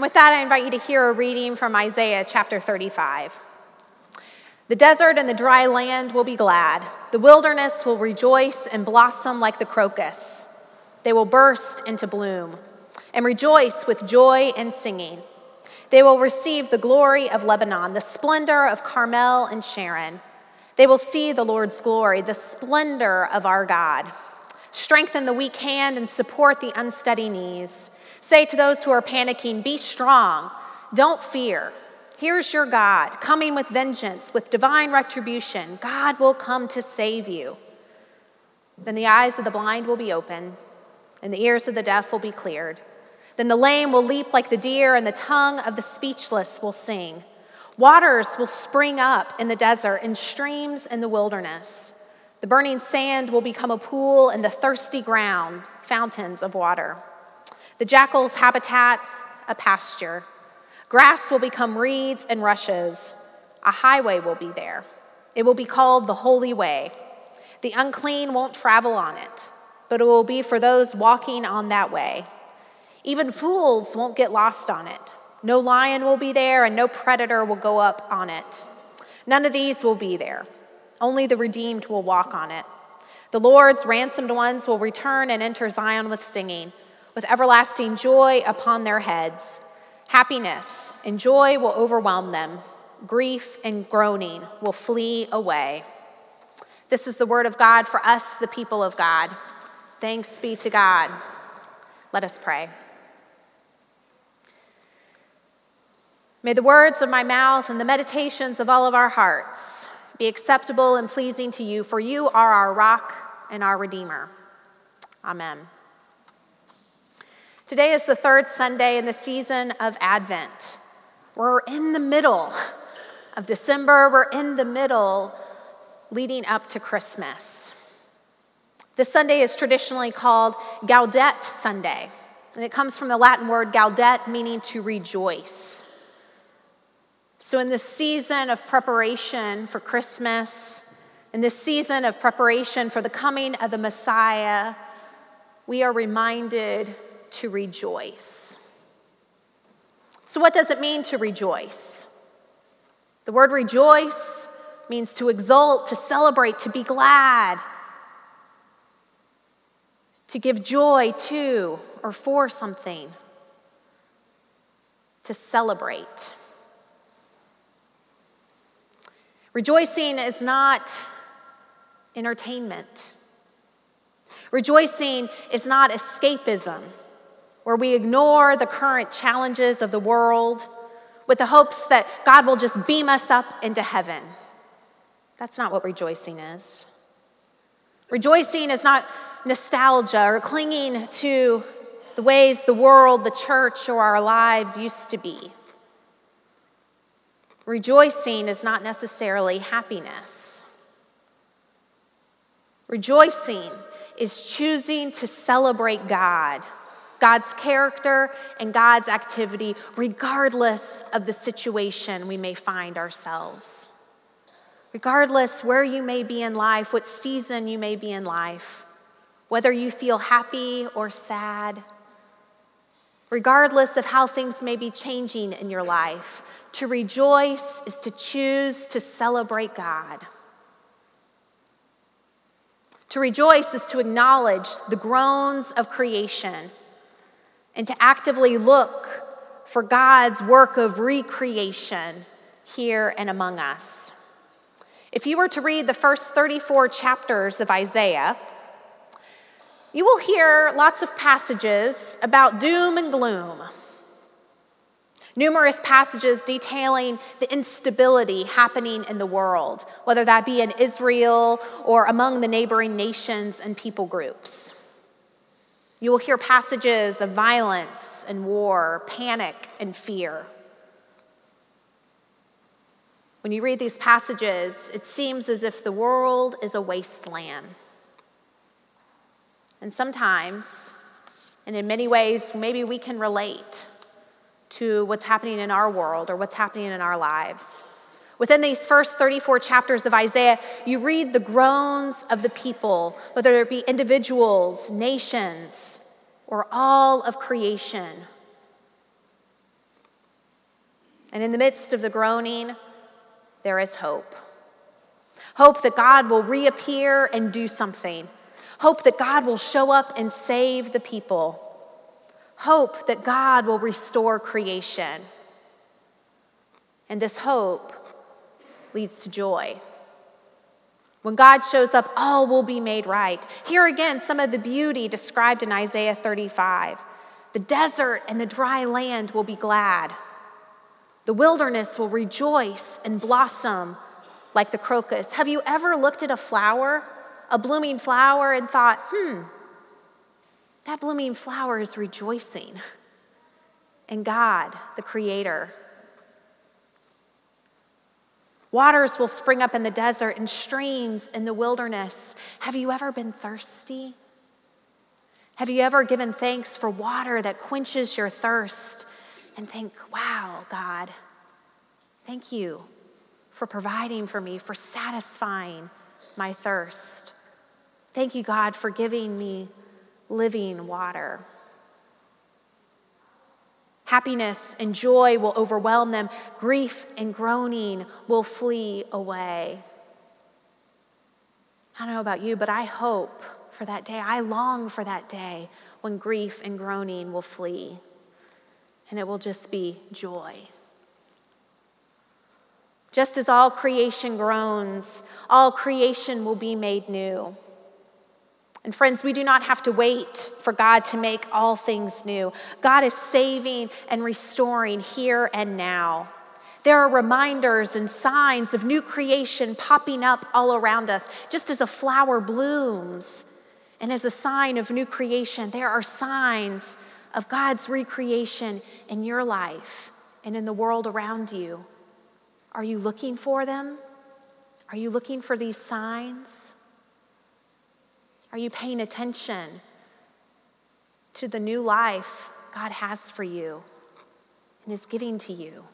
With that, I invite you to hear a reading from Isaiah chapter 35. The desert and the dry land will be glad. The wilderness will rejoice and blossom like the crocus. They will burst into bloom and rejoice with joy and singing. They will receive the glory of Lebanon, the splendor of Carmel and Sharon. They will see the Lord's glory, the splendor of our God. Strengthen the weak hand and support the unsteady knees. Say to those who are panicking, Be strong, don't fear. Here's your God coming with vengeance, with divine retribution. God will come to save you. Then the eyes of the blind will be open, and the ears of the deaf will be cleared. Then the lame will leap like the deer, and the tongue of the speechless will sing. Waters will spring up in the desert, and streams in the wilderness. The burning sand will become a pool, and the thirsty ground, fountains of water. The jackal's habitat, a pasture. Grass will become reeds and rushes. A highway will be there. It will be called the Holy Way. The unclean won't travel on it, but it will be for those walking on that way. Even fools won't get lost on it. No lion will be there, and no predator will go up on it. None of these will be there. Only the redeemed will walk on it. The Lord's ransomed ones will return and enter Zion with singing, with everlasting joy upon their heads. Happiness and joy will overwhelm them. Grief and groaning will flee away. This is the word of God for us, the people of God. Thanks be to God. Let us pray. May the words of my mouth and the meditations of all of our hearts be acceptable and pleasing to you, for you are our rock and our Redeemer. Amen. Today is the third Sunday in the season of Advent. We're in the middle of December, we're in the middle leading up to Christmas. This Sunday is traditionally called Gaudete Sunday, and it comes from the Latin word gaudete, meaning to rejoice. So, in this season of preparation for Christmas, in this season of preparation for the coming of the Messiah, we are reminded to rejoice. So, what does it mean to rejoice? The word rejoice means to exult, to celebrate, to be glad, to give joy to or for something, to celebrate. Rejoicing is not entertainment. Rejoicing is not escapism where we ignore the current challenges of the world with the hopes that God will just beam us up into heaven. That's not what rejoicing is. Rejoicing is not nostalgia or clinging to the ways the world, the church, or our lives used to be. Rejoicing is not necessarily happiness. Rejoicing is choosing to celebrate God God's character and God's activity, regardless of the situation we may find ourselves. Regardless where you may be in life, what season you may be in life, whether you feel happy or sad, regardless of how things may be changing in your life, to rejoice is to choose to celebrate God. To rejoice is to acknowledge the groans of creation and to actively look for God's work of recreation here and among us. If you were to read the first 34 chapters of Isaiah, you will hear lots of passages about doom and gloom. Numerous passages detailing the instability happening in the world, whether that be in Israel or among the neighboring nations and people groups. You will hear passages of violence and war, panic and fear. When you read these passages, it seems as if the world is a wasteland. And sometimes, and in many ways, maybe we can relate to what's happening in our world or what's happening in our lives. Within these first 34 chapters of Isaiah, you read the groans of the people, whether it be individuals, nations, or all of creation. And in the midst of the groaning, there is hope. Hope that God will reappear and do something. Hope that God will show up and save the people. Hope that God will restore creation. And this hope leads to joy. When God shows up, all will be made right. Here again, some of the beauty described in Isaiah 35. The desert and the dry land will be glad. The wilderness will rejoice and blossom like the crocus. Have you ever looked at a flower, a blooming flower, and thought, hmm, that blooming flower is rejoicing? And God, the Creator, Waters will spring up in the desert and streams in the wilderness. Have you ever been thirsty? Have you ever given thanks for water that quenches your thirst and think, wow, God, thank you for providing for me, for satisfying my thirst? Thank you, God, for giving me living water. Happiness and joy will overwhelm them. Grief and groaning will flee away. I don't know about you, but I hope for that day. I long for that day when grief and groaning will flee and it will just be joy. Just as all creation groans, all creation will be made new. And friends, we do not have to wait for God to make all things new. God is saving and restoring here and now. There are reminders and signs of new creation popping up all around us, just as a flower blooms. And as a sign of new creation, there are signs of God's recreation in your life and in the world around you. Are you looking for them? Are you looking for these signs? Are you paying attention to the new life God has for you and is giving to you?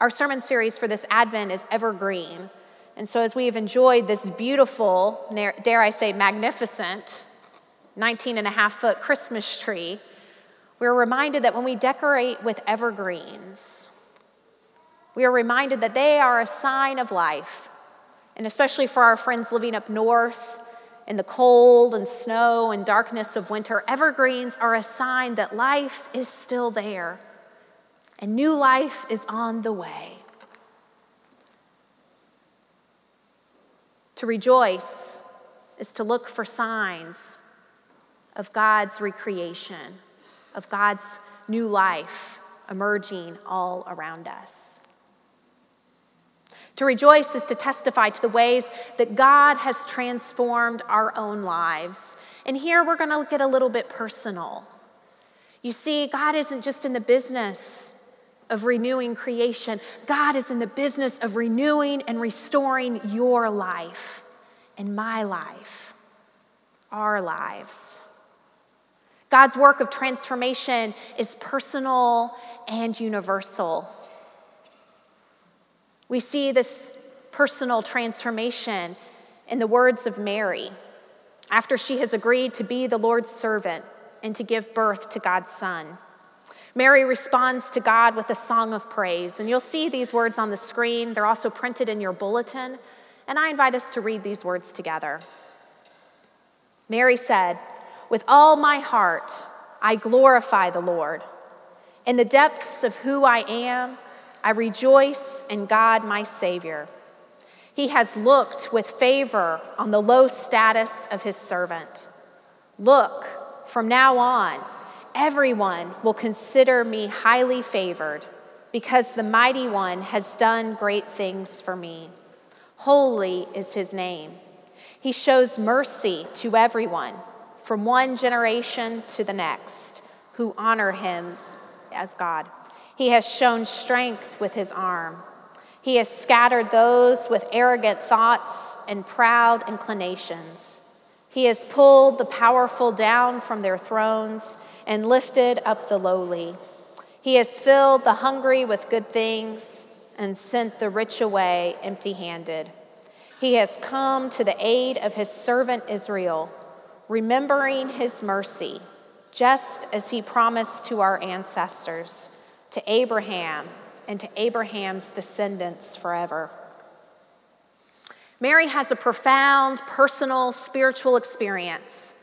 Our sermon series for this Advent is evergreen. And so, as we have enjoyed this beautiful, dare I say, magnificent 19 and a half foot Christmas tree, we're reminded that when we decorate with evergreens, we are reminded that they are a sign of life, and especially for our friends living up north in the cold and snow and darkness of winter, evergreens are a sign that life is still there and new life is on the way. To rejoice is to look for signs of God's recreation, of God's new life emerging all around us. To rejoice is to testify to the ways that God has transformed our own lives. And here we're going to get a little bit personal. You see, God isn't just in the business of renewing creation, God is in the business of renewing and restoring your life and my life, our lives. God's work of transformation is personal and universal. We see this personal transformation in the words of Mary after she has agreed to be the Lord's servant and to give birth to God's Son. Mary responds to God with a song of praise, and you'll see these words on the screen. They're also printed in your bulletin, and I invite us to read these words together. Mary said, With all my heart, I glorify the Lord. In the depths of who I am, I rejoice in God, my Savior. He has looked with favor on the low status of his servant. Look, from now on, everyone will consider me highly favored because the mighty one has done great things for me. Holy is his name. He shows mercy to everyone from one generation to the next who honor him as God. He has shown strength with his arm. He has scattered those with arrogant thoughts and proud inclinations. He has pulled the powerful down from their thrones and lifted up the lowly. He has filled the hungry with good things and sent the rich away empty handed. He has come to the aid of his servant Israel, remembering his mercy, just as he promised to our ancestors to Abraham and to Abraham's descendants forever. Mary has a profound personal spiritual experience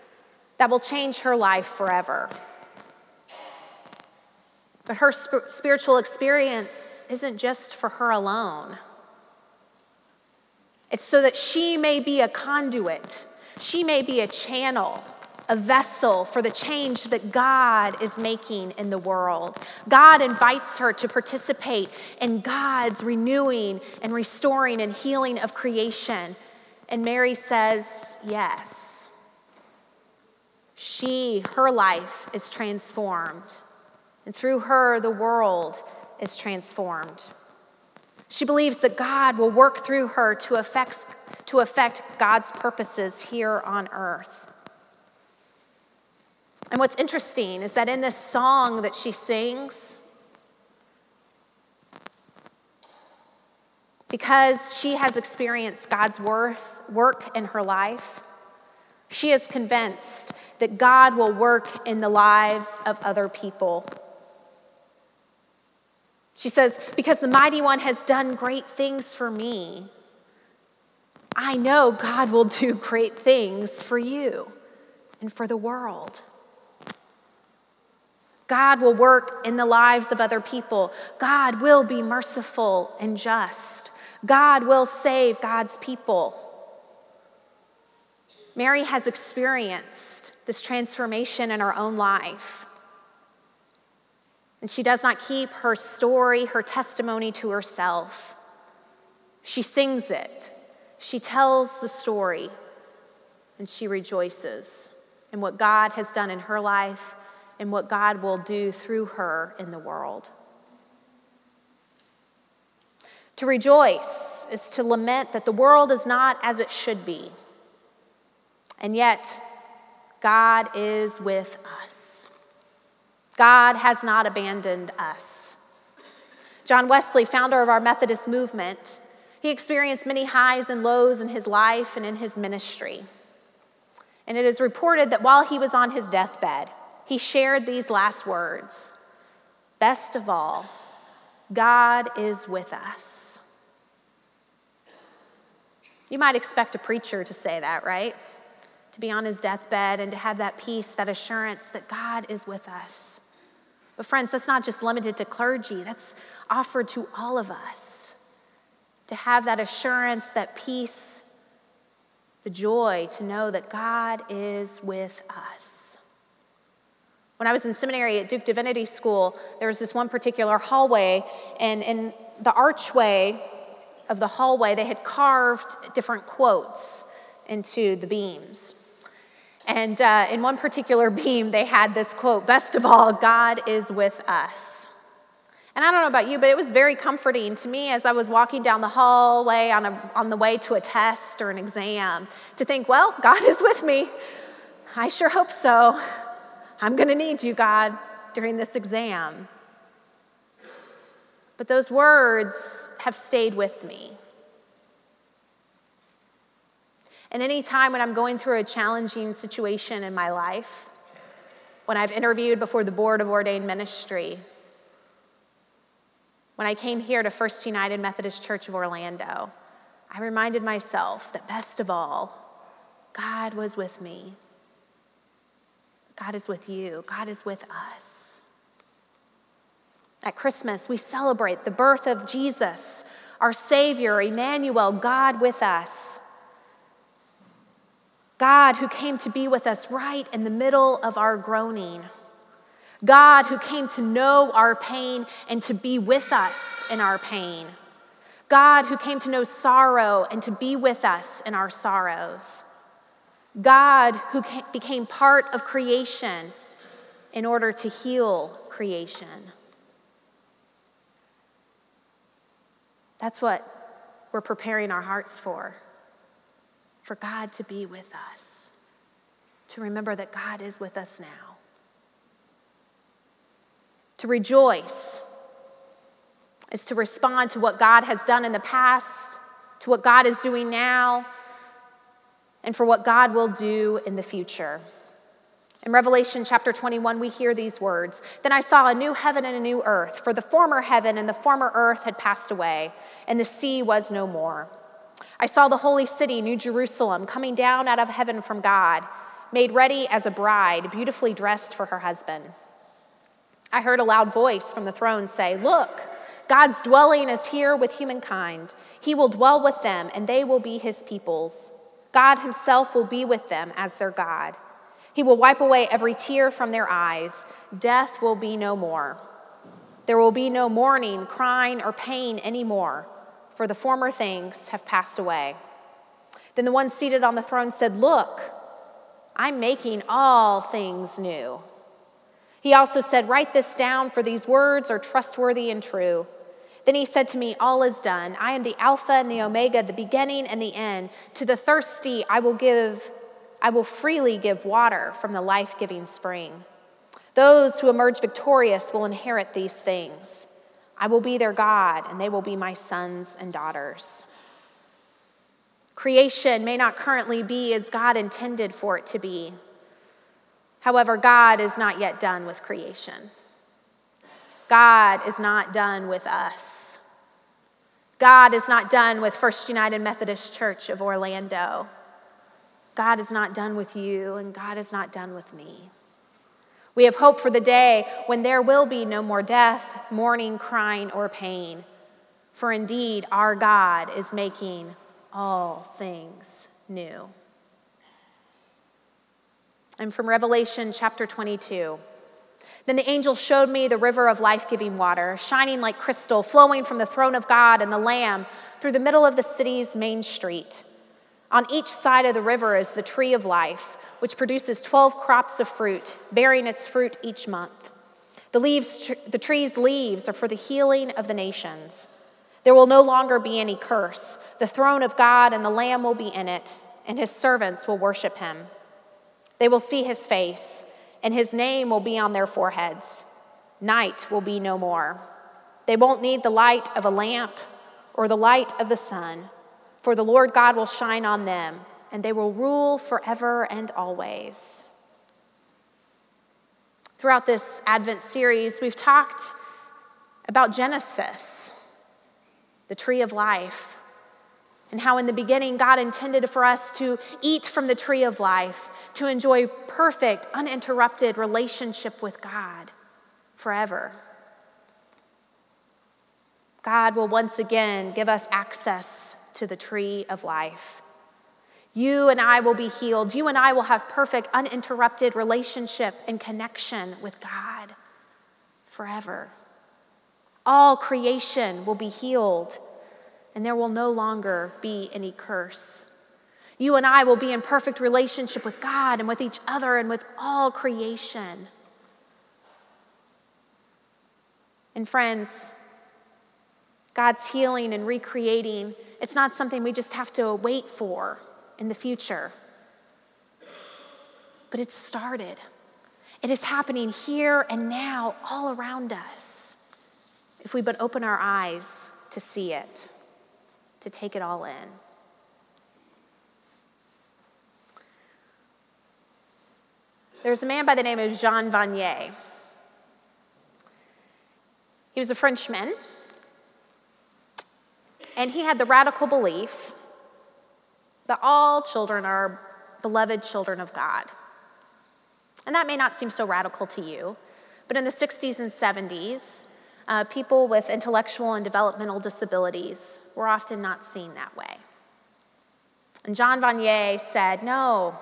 that will change her life forever. But her sp- spiritual experience isn't just for her alone. It's so that she may be a conduit, she may be a channel, a vessel for the change that God is making in the world. God invites her to participate in God's renewing and restoring and healing of creation. And Mary says, Yes. She, her life is transformed. And through her, the world is transformed. She believes that God will work through her to affect, to affect God's purposes here on earth. And what's interesting is that in this song that she sings, because she has experienced God's worth, work in her life, she is convinced that God will work in the lives of other people. She says, Because the mighty one has done great things for me, I know God will do great things for you and for the world. God will work in the lives of other people. God will be merciful and just. God will save God's people. Mary has experienced this transformation in her own life. And she does not keep her story, her testimony to herself. She sings it, she tells the story, and she rejoices in what God has done in her life and what God will do through her in the world. To rejoice is to lament that the world is not as it should be. And yet, God is with us. God has not abandoned us. John Wesley, founder of our Methodist movement, he experienced many highs and lows in his life and in his ministry. And it is reported that while he was on his deathbed, he shared these last words Best of all, God is with us. You might expect a preacher to say that, right? To be on his deathbed and to have that peace, that assurance that God is with us. But, friends, that's not just limited to clergy, that's offered to all of us. To have that assurance, that peace, the joy to know that God is with us. When I was in seminary at Duke Divinity School, there was this one particular hallway, and in the archway of the hallway, they had carved different quotes into the beams. And uh, in one particular beam, they had this quote Best of all, God is with us. And I don't know about you, but it was very comforting to me as I was walking down the hallway on, a, on the way to a test or an exam to think, well, God is with me. I sure hope so. I'm going to need you, God, during this exam. But those words have stayed with me. And any time when I'm going through a challenging situation in my life, when I've interviewed before the Board of Ordained Ministry, when I came here to First United Methodist Church of Orlando, I reminded myself that best of all, God was with me. God is with you, God is with us. At Christmas, we celebrate the birth of Jesus, our Savior, Emmanuel, God with us. God who came to be with us right in the middle of our groaning. God who came to know our pain and to be with us in our pain. God who came to know sorrow and to be with us in our sorrows. God who became part of creation in order to heal creation. That's what we're preparing our hearts for for God to be with us, to remember that God is with us now, to rejoice is to respond to what God has done in the past, to what God is doing now, and for what God will do in the future. In Revelation chapter 21, we hear these words Then I saw a new heaven and a new earth, for the former heaven and the former earth had passed away, and the sea was no more. I saw the holy city, New Jerusalem, coming down out of heaven from God, made ready as a bride, beautifully dressed for her husband. I heard a loud voice from the throne say, Look, God's dwelling is here with humankind. He will dwell with them, and they will be his peoples. God himself will be with them as their God. He will wipe away every tear from their eyes. Death will be no more. There will be no mourning, crying, or pain anymore, for the former things have passed away. Then the one seated on the throne said, Look, I'm making all things new. He also said, Write this down, for these words are trustworthy and true. Then he said to me, All is done. I am the Alpha and the Omega, the beginning and the end. To the thirsty, I will give I will freely give water from the life giving spring. Those who emerge victorious will inherit these things. I will be their God, and they will be my sons and daughters. Creation may not currently be as God intended for it to be. However, God is not yet done with creation. God is not done with us. God is not done with First United Methodist Church of Orlando. God is not done with you, and God is not done with me. We have hope for the day when there will be no more death, mourning, crying, or pain. For indeed, our God is making all things new. And from Revelation chapter 22. Then the angel showed me the river of life giving water, shining like crystal, flowing from the throne of God and the Lamb through the middle of the city's main street. On each side of the river is the tree of life, which produces 12 crops of fruit, bearing its fruit each month. The, leaves, the tree's leaves are for the healing of the nations. There will no longer be any curse. The throne of God and the Lamb will be in it, and his servants will worship him. They will see his face, and his name will be on their foreheads. Night will be no more. They won't need the light of a lamp or the light of the sun for the Lord God will shine on them, and they will rule forever and always. Throughout this Advent series, we've talked about Genesis, the tree of life, and how in the beginning God intended for us to eat from the tree of life, to enjoy perfect, uninterrupted relationship with God forever. God will once again give us access to the tree of life. You and I will be healed. You and I will have perfect, uninterrupted relationship and connection with God forever. All creation will be healed, and there will no longer be any curse. You and I will be in perfect relationship with God and with each other and with all creation. And friends, God's healing and recreating it's not something we just have to wait for in the future. But it's started. It is happening here and now, all around us, if we but open our eyes to see it, to take it all in. There's a man by the name of Jean Vanier. He was a Frenchman and he had the radical belief that all children are beloved children of God. And that may not seem so radical to you, but in the 60s and 70s, uh, people with intellectual and developmental disabilities were often not seen that way. And Jean Vanier said, no,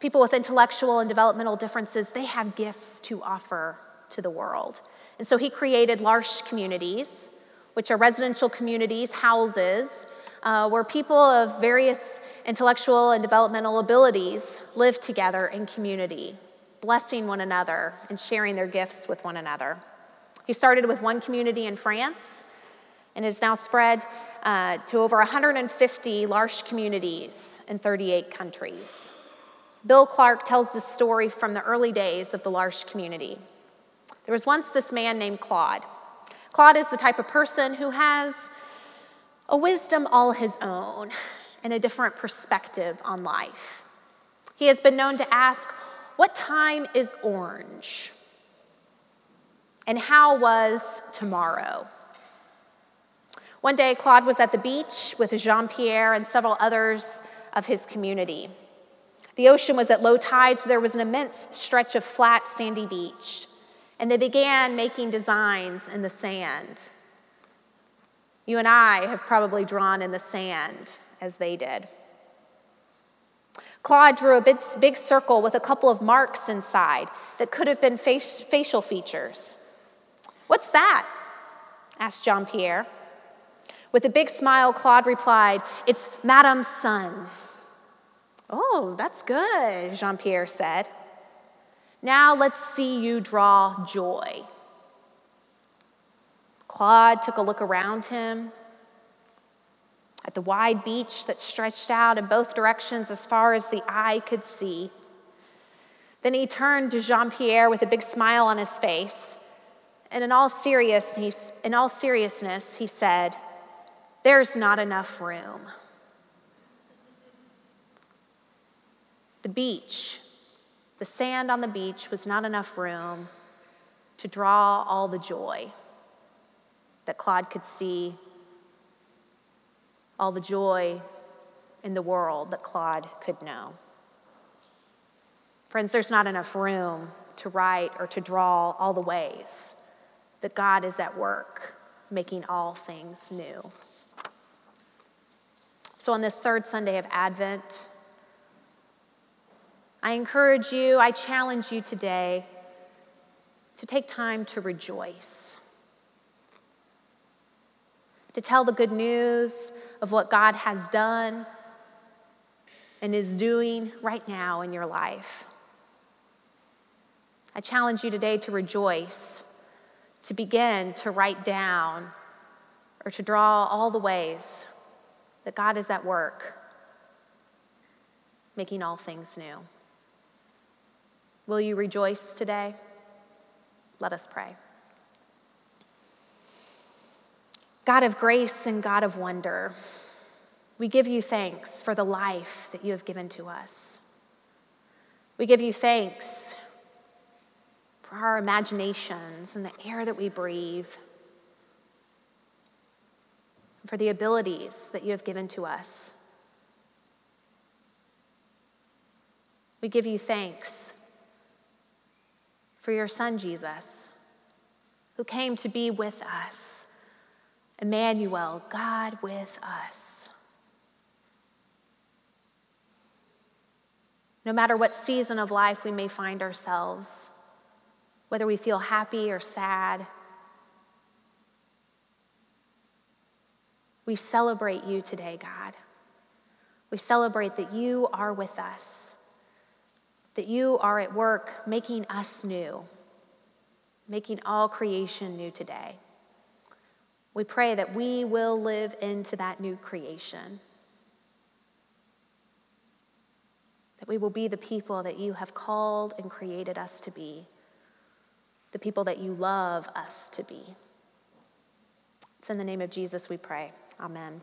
people with intellectual and developmental differences, they have gifts to offer to the world. And so he created L'Arche communities which are residential communities, houses, uh, where people of various intellectual and developmental abilities live together in community, blessing one another and sharing their gifts with one another. He started with one community in France and has now spread uh, to over 150 L'Arche communities in 38 countries. Bill Clark tells this story from the early days of the L'Arche community. There was once this man named Claude. Claude is the type of person who has a wisdom all his own and a different perspective on life. He has been known to ask What time is orange? And how was tomorrow? One day, Claude was at the beach with Jean Pierre and several others of his community. The ocean was at low tide, so there was an immense stretch of flat, sandy beach. And they began making designs in the sand. You and I have probably drawn in the sand as they did. Claude drew a big, big circle with a couple of marks inside that could have been face, facial features. What's that? asked Jean Pierre. With a big smile, Claude replied, It's Madame's son. Oh, that's good, Jean Pierre said. Now let's see you draw joy. Claude took a look around him at the wide beach that stretched out in both directions as far as the eye could see. Then he turned to Jean Pierre with a big smile on his face. And in all, seriousness, in all seriousness, he said, There's not enough room. The beach, the sand on the beach, was not enough room to draw all the joy that Claude could see, all the joy in the world that Claude could know. Friends, there's not enough room to write or to draw all the ways that God is at work making all things new. So, on this third Sunday of Advent, I encourage you, I challenge you today to take time to rejoice, to tell the good news of what God has done and is doing right now in your life. I challenge you today to rejoice, to begin to write down or to draw all the ways that God is at work, making all things new. Will you rejoice today? Let us pray. God of grace and God of wonder, we give you thanks for the life that you have given to us. We give you thanks our imaginations and the air that we breathe, for the abilities that you have given to us. We give you thanks for your son, Jesus, who came to be with us. Emmanuel, God with us. No matter what season of life we may find ourselves, whether we feel happy or sad, we celebrate you today, God. We celebrate that you are with us that you are at work making us new, making all creation new today. We pray that we will live into that new creation, that we will be the people that you have called and created us to be, the people that you love us to be. It's in the name of Jesus we pray. Amen.